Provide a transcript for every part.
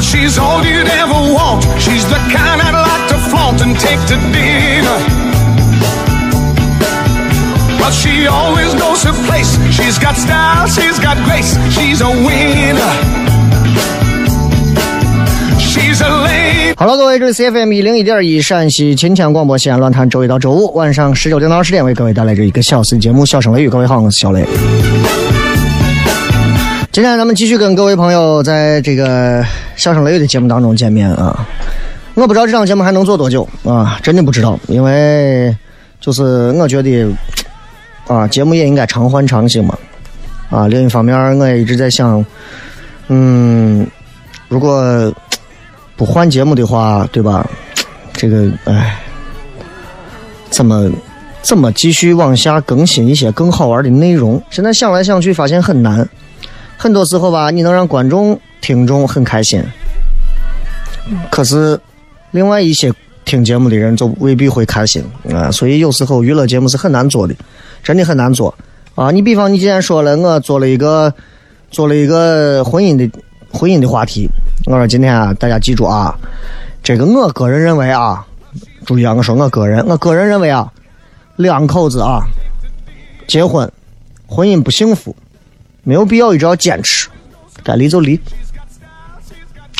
Well, she's all you'd ever want. She's the kind I'd like to flaunt and take to dinner. But she always knows her place. She's got style, she's got grace. She's a winner. She's a lady. 好了，各位，这里是 CFM 一零一点一陕西秦腔广播西安论坛，周一到周五晚上十九点到二十点为各位带来这一个小时的节目《笑声雷雨》。各位好，我是小雷。今天咱们继续跟各位朋友在这个《笑声雷雨》的节目当中见面啊！我不知道这档节目还能做多久啊，真的不知道，因为就是我觉得啊，节目也应该常换常新嘛。啊，另一方面，我也一直在想，嗯，如果不换节目的话，对吧？这个，哎，怎么怎么继续往下更新一些更好玩的内容？现在想来想去，发现很难。很多时候吧，你能让观众、听众很开心，可是另外一些听节目的人就未必会开心啊。所以有时候娱乐节目是很难做的，真的很难做啊。你比方你既然说了，我做了一个做了一个婚姻的婚姻的话题，我说今天啊，大家记住啊，这个我个人认为啊，注意啊，我说我个人，我个人认为啊，两口子啊结婚，婚姻不幸福。没有必要一直要坚持，该离就离，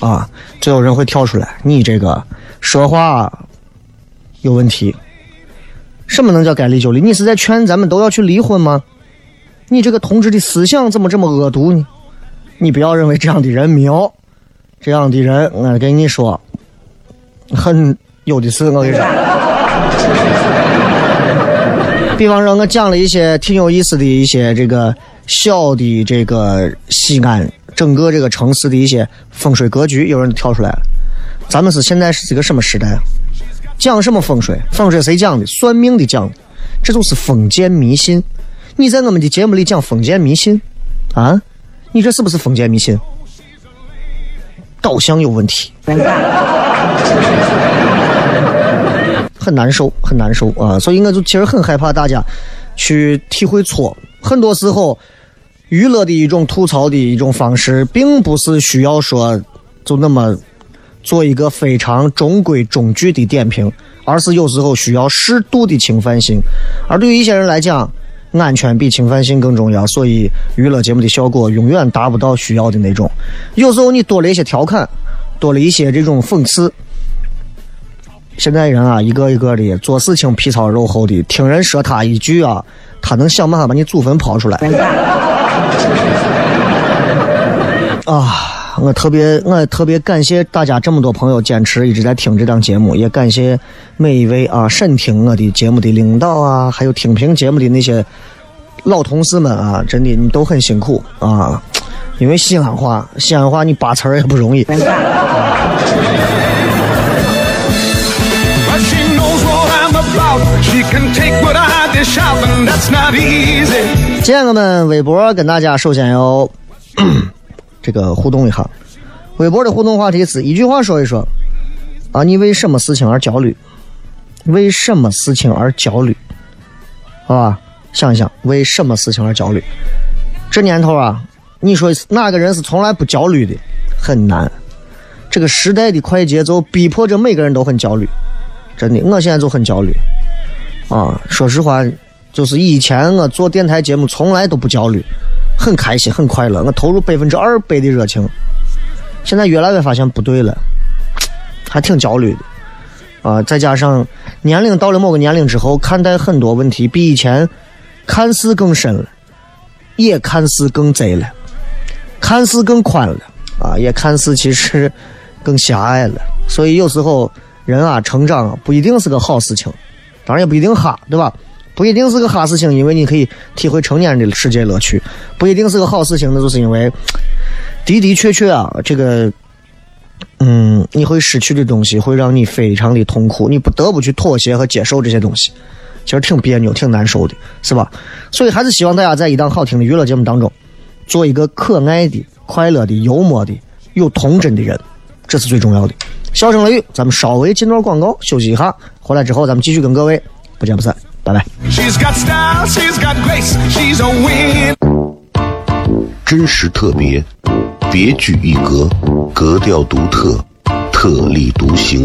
啊，就有人会跳出来，你这个说话有问题。什么能叫该离就离？你是在劝咱们都要去离婚吗？你这个同志的思想怎么这么恶毒呢？你不要认为这样的人没有，这样的人，我跟你说，很有的是，我跟你说。比方说，我讲了一些挺有意思的一些这个小的这个西安整个这个城市的一些风水格局，有人跳出来了。咱们是现在是一个什么时代？讲什么风水？风水谁讲的？算命的讲的，这就是封建迷信。你在我们的节目里讲封建迷信啊？你这是不是封建迷信？导向有问题。很难受，很难受啊！所以我就其实很害怕大家去体会错。很多时候，娱乐的一种吐槽的一种方式，并不是需要说就那么做一个非常中规中矩的点评，而是有时候需要适度的侵犯性。而对于一些人来讲，安全比侵犯性更重要，所以娱乐节目的效果永远达不到需要的那种。有时候你多了一些调侃，多了一些这种讽刺。现在人啊，一个一个的做事情皮糙肉厚的，听人说他一句啊，他能想办法把你祖坟刨出来。啊，我特别我特别感谢大家这么多朋友坚持一直在听这档节目，也感谢每一位啊审听我的节目的领导啊，还有听评节目的那些老同事们啊，真的你都很辛苦啊，因为西安话，西安话你扒词儿也不容易。She can take what I 今天我们微博跟大家首先要 这个互动一下。微博的互动话题是一句话说一说啊，你为什么事情而焦虑？为什么事情而焦虑？好吧，想一想，为什么事情而焦虑？这年头啊，你说哪个人是从来不焦虑的？很难。这个时代的快节奏逼迫着每个人都很焦虑，真的，我现在就很焦虑啊。说实话，就是以前我做电台节目从来都不焦虑，很开心很快乐，我投入百分之二百的热情。现在越来越发现不对了，还挺焦虑的啊。再加上年龄到了某个年龄之后，看待很多问题比以前看似更深了，也看似更窄了，看似更宽了啊，也看似其实更狭隘了。所以有时候人啊，成长啊不一定是个好事情，当然也不一定哈，对吧？不一定是个哈事情，因为你可以体会成年人的世界乐趣；不一定是个好事情，那就是因为的的确确啊，这个，嗯，你会失去的东西会让你非常的痛苦，你不得不去妥协和接受这些东西，其实挺别扭、挺难受的，是吧？所以还是希望大家在一档好听的娱乐节目当中，做一个可爱的、快乐的、幽默的、有童真的人，这是最重要的。笑声雷雨，咱们稍微进段广告休息一下，回来之后咱们继续跟各位不见不散，拜拜。She's got style, she's got grace, she's a win. 真实特别，别具一格，格调独特，特立独行，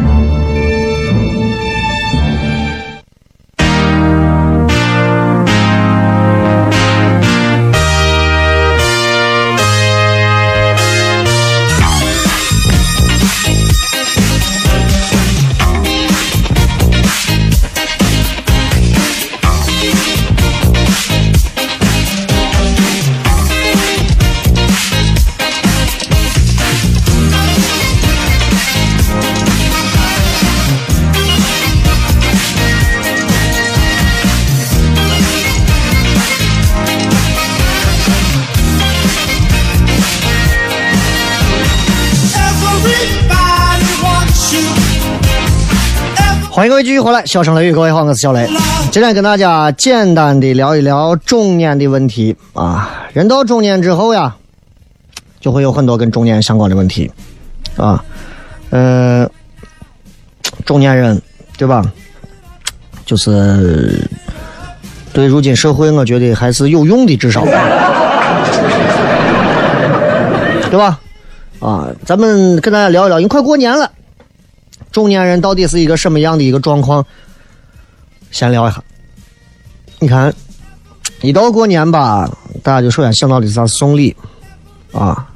各位继续回来，笑声雷雨，各位好，我是小雷。今天跟大家简单的聊一聊中年的问题啊。人到中年之后呀，就会有很多跟中年相关的问题啊。呃，中年人对吧？就是对如今社会，我觉得还是有用的，至少 对吧？啊，咱们跟大家聊一聊，因为快过年了。中年人到底是一个什么样的一个状况？先聊一下。你看，一到过年吧，大家就首先想到的是？送礼啊！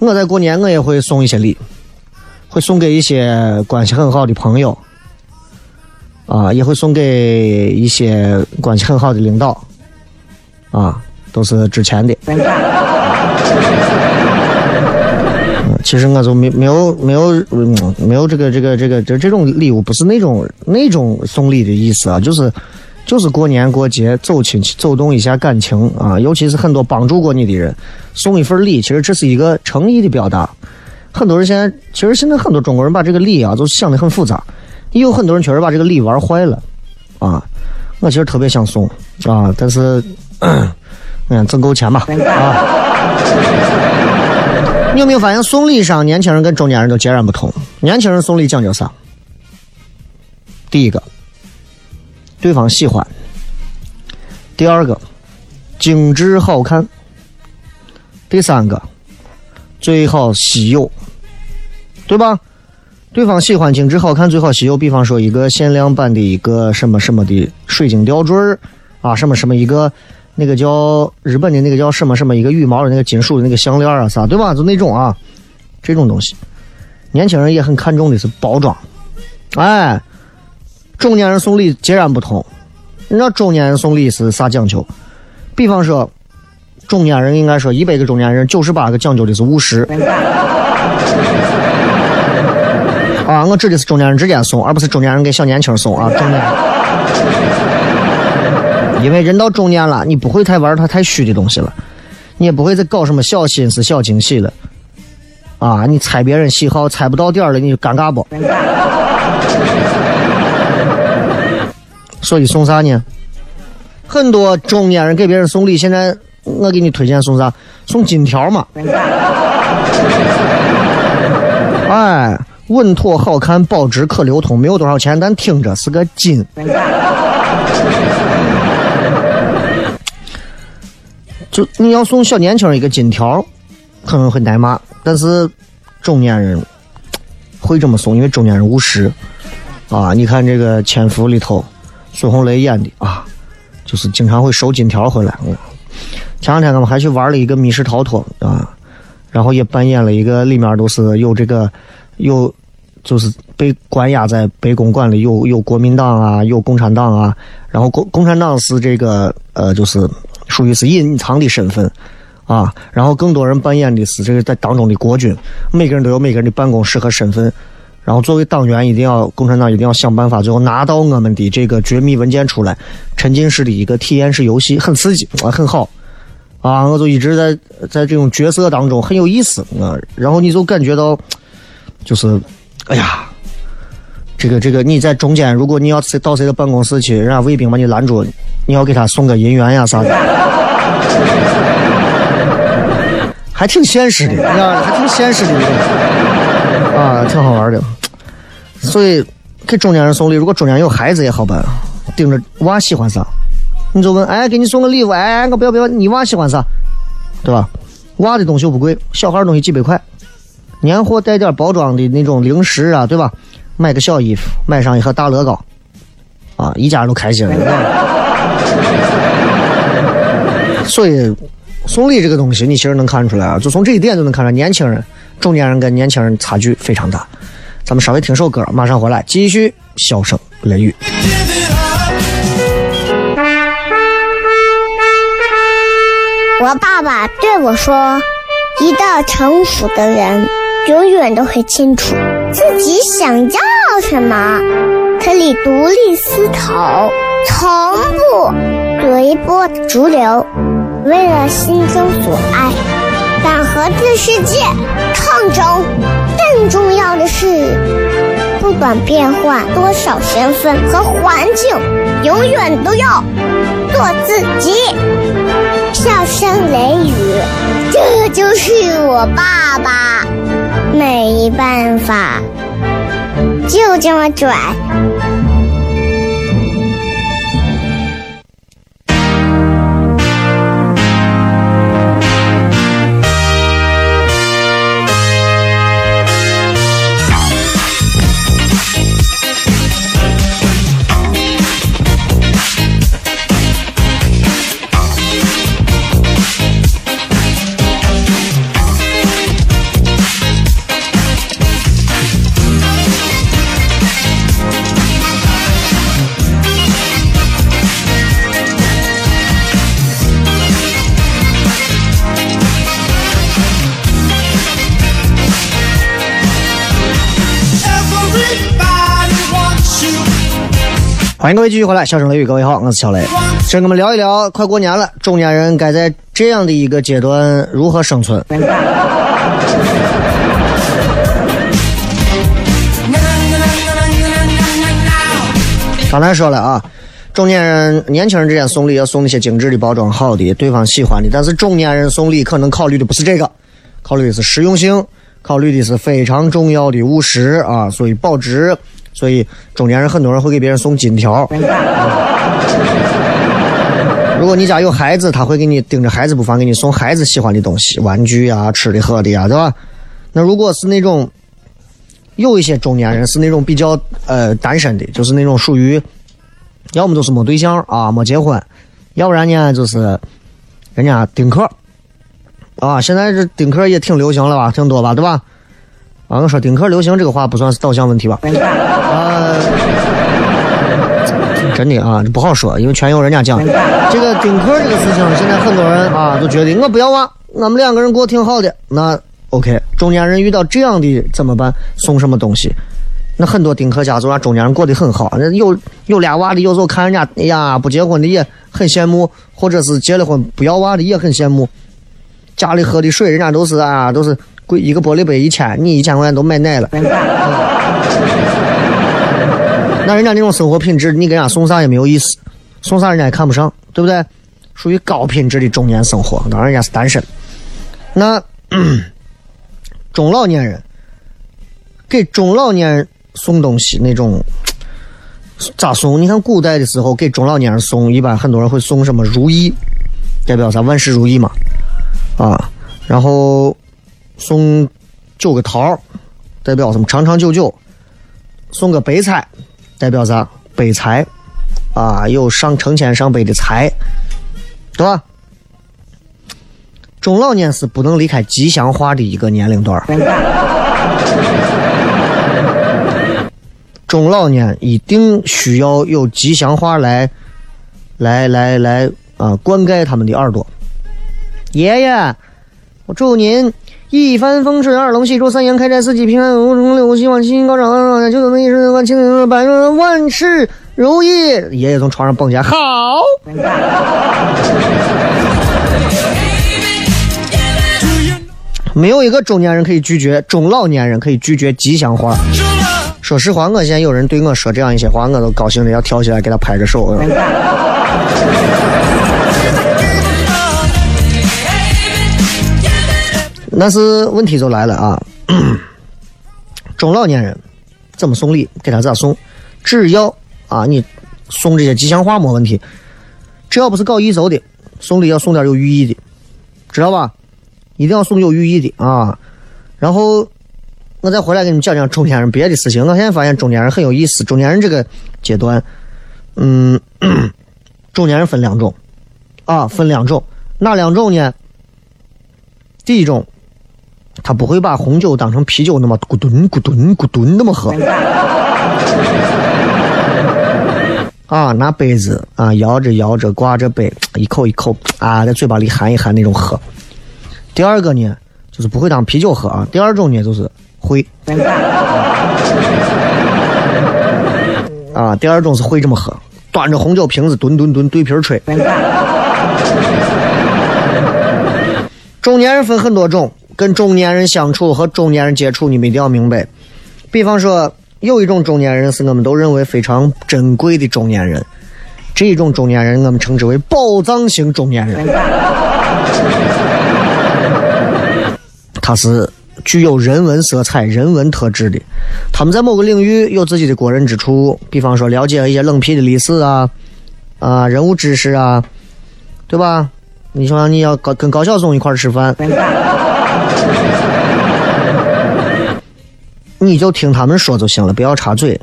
我在过年我也会送一些礼，会送给一些关系很好的朋友，啊，也会送给一些关系很好的领导，啊，都是之前的。其实我就没没有没有嗯没有这个这个这个这这种礼物不是那种那种送礼的意思啊，就是就是过年过节走亲戚走动一下感情啊，尤其是很多帮助过你的人，送一份礼，其实这是一个诚意的表达。很多人现在其实现在很多中国人把这个礼啊，就想的很复杂，也有很多人确实把这个礼玩坏了，啊，我其实特别想送啊，但是，嗯，挣够钱吧，啊。你有没有发现送礼上年轻人跟中年人都截然不同？年轻人送礼讲究啥？第一个，对方喜欢；第二个，精致好看；第三个，最好稀有，对吧？对方喜欢精致好看，最好稀有。比方说，一个限量版的一个什么什么的水晶吊坠儿啊，什么什么一个那个叫日本的那个叫什么什么一个羽毛的那个金属的那个项链啊啥，对吧？就那种啊，这种东西，年轻人也很看重的是包装。哎，中年人送礼截然不同。你知道中年人送礼是啥讲究？比方说，中年人应该说一百个中年人九十八个讲究的是务实。啊，我指的是中年人之间送，而不是中年人给小年轻送啊。中年人，因为人到中年了，你不会太玩他太虚的东西了，你也不会再搞什么小心思、小惊喜了。啊，你猜别人喜好猜不到点儿了，你就尴尬不？所以送啥呢？很多中年人给别人送礼，现在我给你推荐送啥？送金条嘛。哎。稳妥好看，保值可流通，没有多少钱，但听着是个金。就你要送小年轻一个金条，可能会挨骂，但是中年人会这么送，因为中年人务实啊。你看这个《潜伏》里头，孙红雷演的啊，就是经常会收金条回来。前两天他们还去玩了一个密室逃脱啊，然后也扮演了一个里面都是有这个。有，就是被关押在北公馆里，有有国民党啊，有共产党啊。然后共共产党是这个呃，就是属于是隐藏的身份啊。然后更多人扮演的是这个在当中的国军，每个人都有每个人的办公室和身份。然后作为党员，一定要共产党一定要想办法，最后拿到我们的这个绝密文件出来。沉浸式的一个体验式游戏，很刺激啊，很好啊。我就一直在在这种角色当中很有意思啊。然后你就感觉到。就是，哎呀，这个这个，你在中间，如果你要到谁的办公室去，人家卫兵把你拦住，你要给他送个银元呀啥的，还挺现实的，呀，还挺现实的，啊，挺好玩的。所以给中年人送礼，如果中间有孩子也好办，盯着娃喜欢啥，你就问，哎，给你送个礼物，哎，我不要不要，你娃喜欢啥，对吧？娃的东西又不贵，小孩东西几百块。年货带点包装的那种零食啊，对吧？买个小衣服，买上一盒大乐高，啊，一家人都开心了。所以送礼这个东西，你其实能看出来啊，就从这一点就能看出来，年轻人、中年人跟年轻人差距非常大。咱们稍微听首歌，马上回来继续笑声雷雨。我爸爸对我说：“一个成熟的人。”永远都会清楚自己想要什么，可以独立思考，从不随波逐流，为了心中所爱，敢和这世界抗争。更重要的是，不管变换多少身份和环境，永远都要做自己。笑声雷雨，这就是我爸爸。没办法，就这么拽。欢迎各位继续回来，笑声雷雨，各位好，我是小雷。先跟我们聊一聊，快过年了，中年人该在这样的一个阶段如何生存？刚才说了啊，中年人、年轻人之间送礼要送那些精致的、包装好的、对方喜欢的，但是中年人送礼可能考虑的不是这个，考虑的是实用性，考虑的是非常重要的务实啊，所以保值。所以中年人很多人会给别人送金条。如果你家有孩子，他会给你盯着孩子不放，给你送孩子喜欢的东西，玩具啊、吃的喝的呀，对吧？那如果是那种有一些中年人是那种比较呃单身的，就是那种属于要么就是没对象啊，没结婚，要不然呢就是人家丁克啊。现在这丁克也挺流行了吧，挺多吧，对吧？啊，我说丁克流行这个话不算是导向问题吧？真的啊，不好说，因为全由人家讲。这个丁克这个事情，现在很多人啊都觉得我不要娃，我们两个人过挺好的。那 OK，中年人遇到这样的怎么办？送什么东西？那很多丁克家族啊中年人过得很好，那有有俩娃的，有时候看人家，哎呀，不结婚的也很羡慕，或者是结了婚不要娃的也很羡慕。家里喝的水，人家都是啊，都是。贵一个玻璃杯一千，你一千块钱都买奶了。那人家那种生活品质，你给人家送啥也没有意思，送啥人家也看不上，对不对？属于高品质的中年生活。当然人家是单身。那 中老年人给中老年人送东西那种咋送？你看古代的时候给中老年人送，一般很多人会送什么如意，代表啥？万事如意嘛。啊，然后。送九个桃代表什么？长长久久。送个白菜，代表啥？悲财啊，有上成千上百的财，对吧？中老年是不能离开吉祥话的一个年龄段 中老年一定需要有吉祥话来，来来来啊，灌溉他们的耳朵。爷爷，我祝您。一帆风顺，二龙戏珠，三阳开泰，四季平安，五荣六喜，万七星高照，九九六十万千百万万事如意。爷爷从床上蹦起来，好。没有一个中年人可以拒绝，中老年人可以拒绝吉祥话。说实话，我现在有人对我说这样一些话，我都高兴的要跳起来给他拍个手。那是问题就来了啊！中老年人怎么送礼？给他咋送？只要啊，你送这些吉祥话没问题。只要不是搞艺术的，送礼要送点有寓意的，知道吧？一定要送有寓意的啊！然后我再回来给你们讲讲中年人别的事情。我现在发现中年人很有意思。中年人这个阶段，嗯，中年人分两种啊，分两种，哪两种呢？第一种。他不会把红酒当成啤酒那么咕咚咕咚咕咚那么喝，啊，拿杯子啊摇着摇着挂着杯，一口一口啊在嘴巴里含一含那种喝。第二个呢，就是不会当啤酒喝啊。第二种呢，就是会，啊，第二种是会这么喝，端着红酒瓶子吨吨吨对瓶吹。中年人分很多种。跟中年人相处和中年人接触，你们一定要明白。比方说，有一种中年人是我们都认为非常珍贵的中年人，这种中年人我们称之为宝藏型中年人。他是具有人文色彩、人文特质的，他们在某个领域有自己的过人之处。比方说，了解一些冷僻的历史啊，啊，人物知识啊，对吧？你说你要跟跟高晓松一块吃饭。你就听他们说就行了，不要插嘴，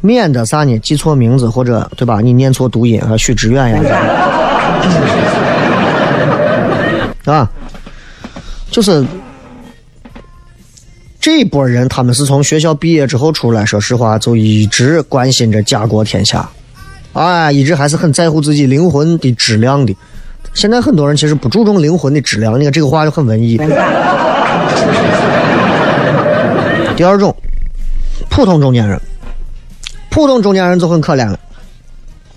免得啥呢？记错名字或者对吧？你念错读音啊，许志远呀，啊，就是这波人，他们是从学校毕业之后出来，说实话就一直关心着家国天下，啊，一直还是很在乎自己灵魂的质量的。现在很多人其实不注重灵魂的质量，你看这个话就很文艺。第二种，普通中年人，普通中年人就很可怜了。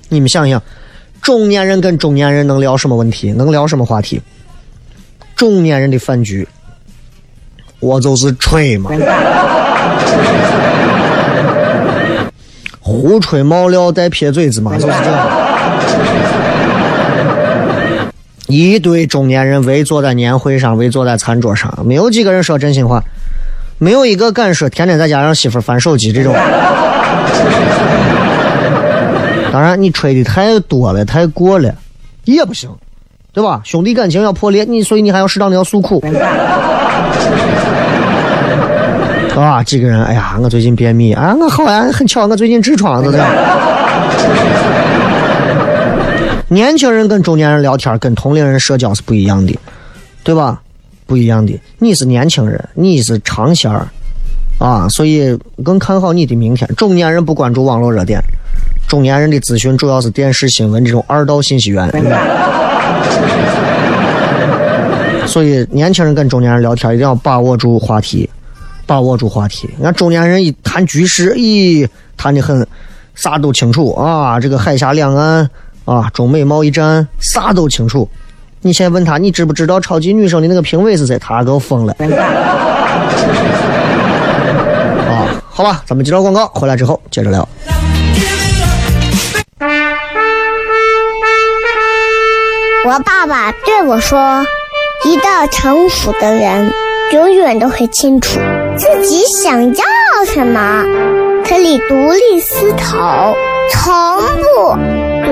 你们想一想，中年人跟中年人能聊什么问题？能聊什么话题？中年人的饭局，我就是吹嘛。胡吹冒料带撇嘴子嘛，就是这样。一堆中年人围坐在年会上，围坐在餐桌上，没有几个人说真心话，没有一个敢说天天在家让媳妇翻手机这种。当然，你吹的太多了，太过了，也不行，对吧？兄弟感情要破裂，你所以你还要适当的要诉苦。啊，几个人，哎呀，我最近便秘，啊，我好呀，很巧，我最近痔疮，子的。年轻人跟中年人聊天，跟同龄人社交是不一样的，对吧？不一样的，你是年轻人，你是长线儿，啊，所以更看好你的明天。中年人不关注网络热点，中年人的资讯主要是电视新闻这种二道信息源。所以，年轻人跟中年人聊天一定要把握住话题，把握住话题。你看中年人一谈局势，咦，谈的很，啥都清楚啊。这个海峡两岸啊，中美贸易战，啥都清楚。你现在问他，你知不知道超级女生的那个评委是谁？他给我疯了。啊，好吧，咱们接着广告，回来之后接着聊。我爸爸对我说：“一个成熟的人，永远都会清楚自己想要什么，可以独立思考，从不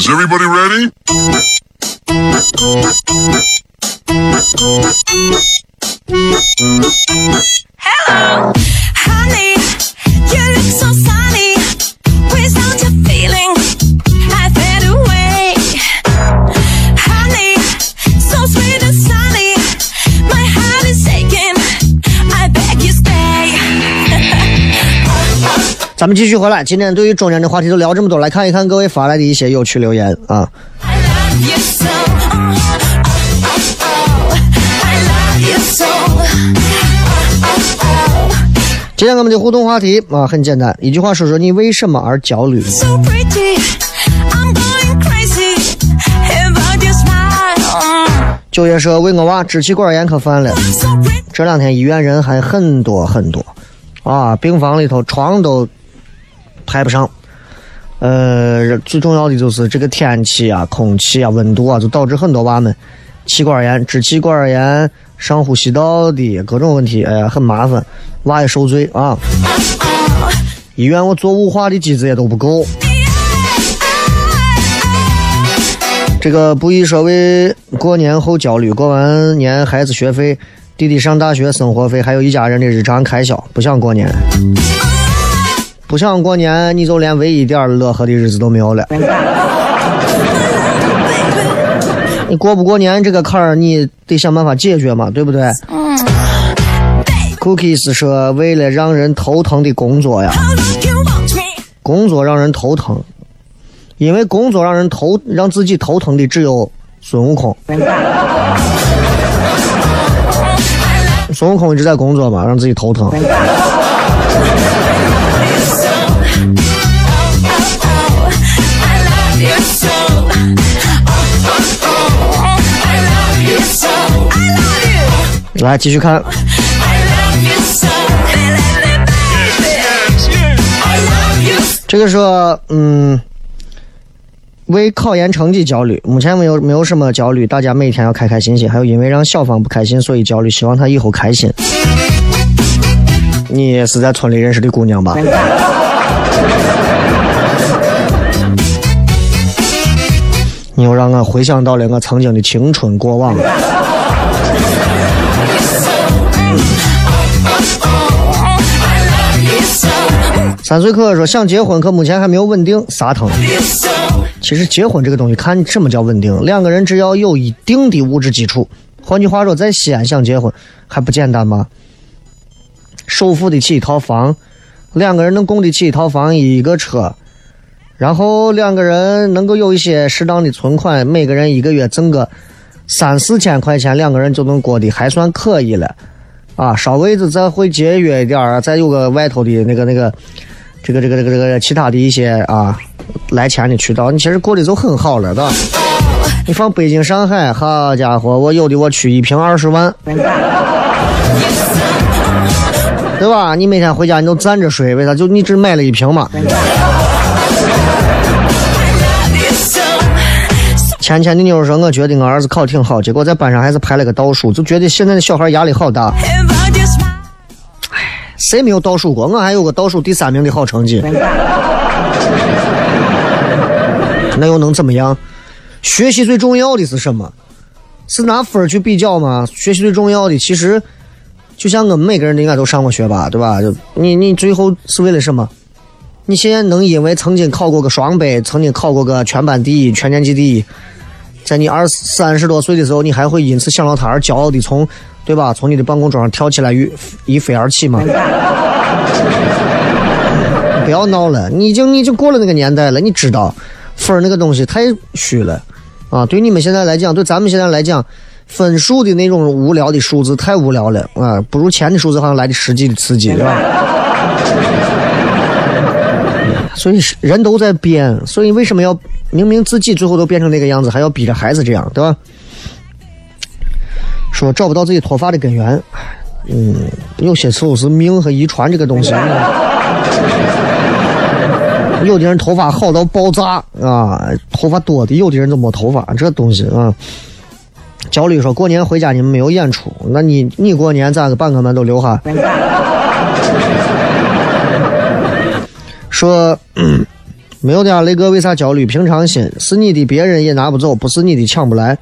Is everybody ready? Honey, 咱们继续回来，今天对于中年的话题都聊这么多，来看一看各位发来的一些有趣留言啊。Oh, oh, oh, oh. Oh, oh, oh. 今天我们的互动话题啊很简单，一句话说说你为什么而焦虑。so pretty. 九月说为我娃支气管炎可犯了.这两天医院人还很多很多，啊，病房里头床都排不上。呃，最重要的就是这个天气啊、空气啊、温度啊，就导致很多娃们气管炎、支气管炎、上呼吸道的各种问题，哎呀，很麻烦，娃也受罪啊。医院我做雾化的机子也都不够。这个不宜说为过年后焦虑，过完年孩子学费、弟弟上大学生活费，还有一家人的日常开销，不想过年。不想过年，你就连唯一一点乐呵的日子都没有了。你过不过年这个坎儿，你得想办法解决嘛，对不对？Cookies 说，为了让人头疼的工作呀?工作让人头疼，因为工作让人头让自己头疼的只有孙悟空。孙悟空一直在工作嘛，让自己头疼。来继续看，这个说，嗯，为考研成绩焦虑，目前没有没有什么焦虑，大家每天要开开心心。还有因为让小芳不开心，所以焦虑，希望她以后开心。你也是在村里认识的姑娘吧？你又让我回想到了我曾经的青春过往。三岁可说想结婚，可目前还没有稳定，啥疼？其实结婚这个东西，看什么叫稳定。两个人只要有一定的物质基础，换句话说，在西安想结婚还不简单吗？首付得起一套房，两个人能供得起一套房、一个车，然后两个人能够有一些适当的存款，每个人一个月挣个三四千块钱，两个人就能过得还算可以了。啊，稍微子再会节约一点儿，再有个外头的那个那个，这个这个这个这个其他的一些啊来钱的渠道，你其实过得就很好了，对吧？你放北京、上海，好家伙，我有的我去一平二十万，对吧？你每天回家你都站着睡，为啥？就你只买了一瓶嘛。前天的妞说，我觉得我儿子考挺好，结果在班上还是排了个倒数，就觉得现在的小孩压力好大。谁没有倒数过？我还有个倒数第三名的好成绩，那又能怎么样？学习最重要的是什么？是拿分儿去比较吗？学习最重要的其实，就像我们每个人应该都上过学吧，对吧？就你你最后是为了什么？你现在能因为曾经考过个双百，曾经考过个全班第一、全年级第一，在你二三十多岁的时候，你还会因此想到他而骄傲的从，对吧？从你的办公桌上跳起来一一飞而起吗？不要闹了，你已经你已经过了那个年代了，你知道分儿那个东西太虚了啊！对你们现在来讲，对咱们现在来讲，分数的那种无聊的数字太无聊了啊，不如钱的数字好像来的实际的刺激，对吧？所以人都在变，所以为什么要明明自己最后都变成那个样子，还要逼着孩子这样，对吧？说找不到自己脱发的根源，嗯，有些时候是命和遗传这个东西。有的人头发好到爆炸啊，头发多的，有的人就没头发，这东西啊。焦虑说过年回家你们没有演出，那你你过年咋个把我们都留下？说、嗯没有的呀，雷哥为啥焦虑？平常心，是你的别人也拿不走，不是你的抢不来。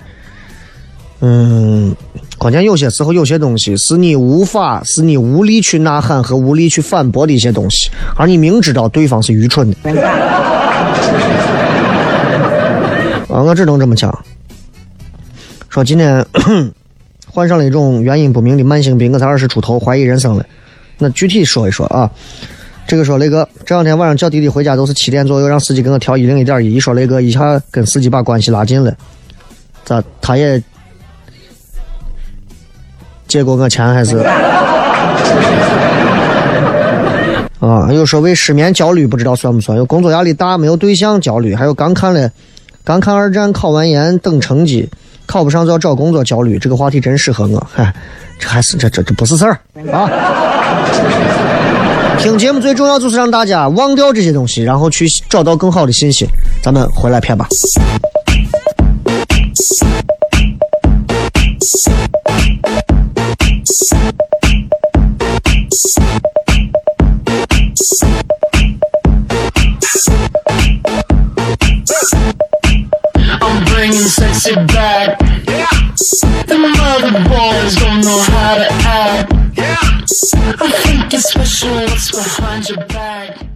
嗯，关键有些时候有些东西是你无法，是你无力去呐喊和无力去反驳的一些东西，而你明知道对方是愚蠢的。啊，我只能这么讲。说今天患上了一种原因不明的慢性病，我才二十出头，怀疑人生了。那具体说一说啊。这个说雷哥，这两天晚上叫滴滴回家都是七点左右，让司机给我调一零一点一，一说雷哥一下跟司机把关系拉近了，咋他也借过我钱还是？啊，有说为失眠焦虑，不知道算不算？有工作压力大，没有对象焦虑，还有刚看了刚看二战，考完研等成绩，考不上就要找工作焦虑。这个话题真适合我，嗨，这还是这这这不是事儿啊。听节目最重要就是让大家忘掉这些东西，然后去找到更好的信息。咱们回来片吧。Sexy back. The mother boys don't know how to act. I'm thinking special, what's behind your back?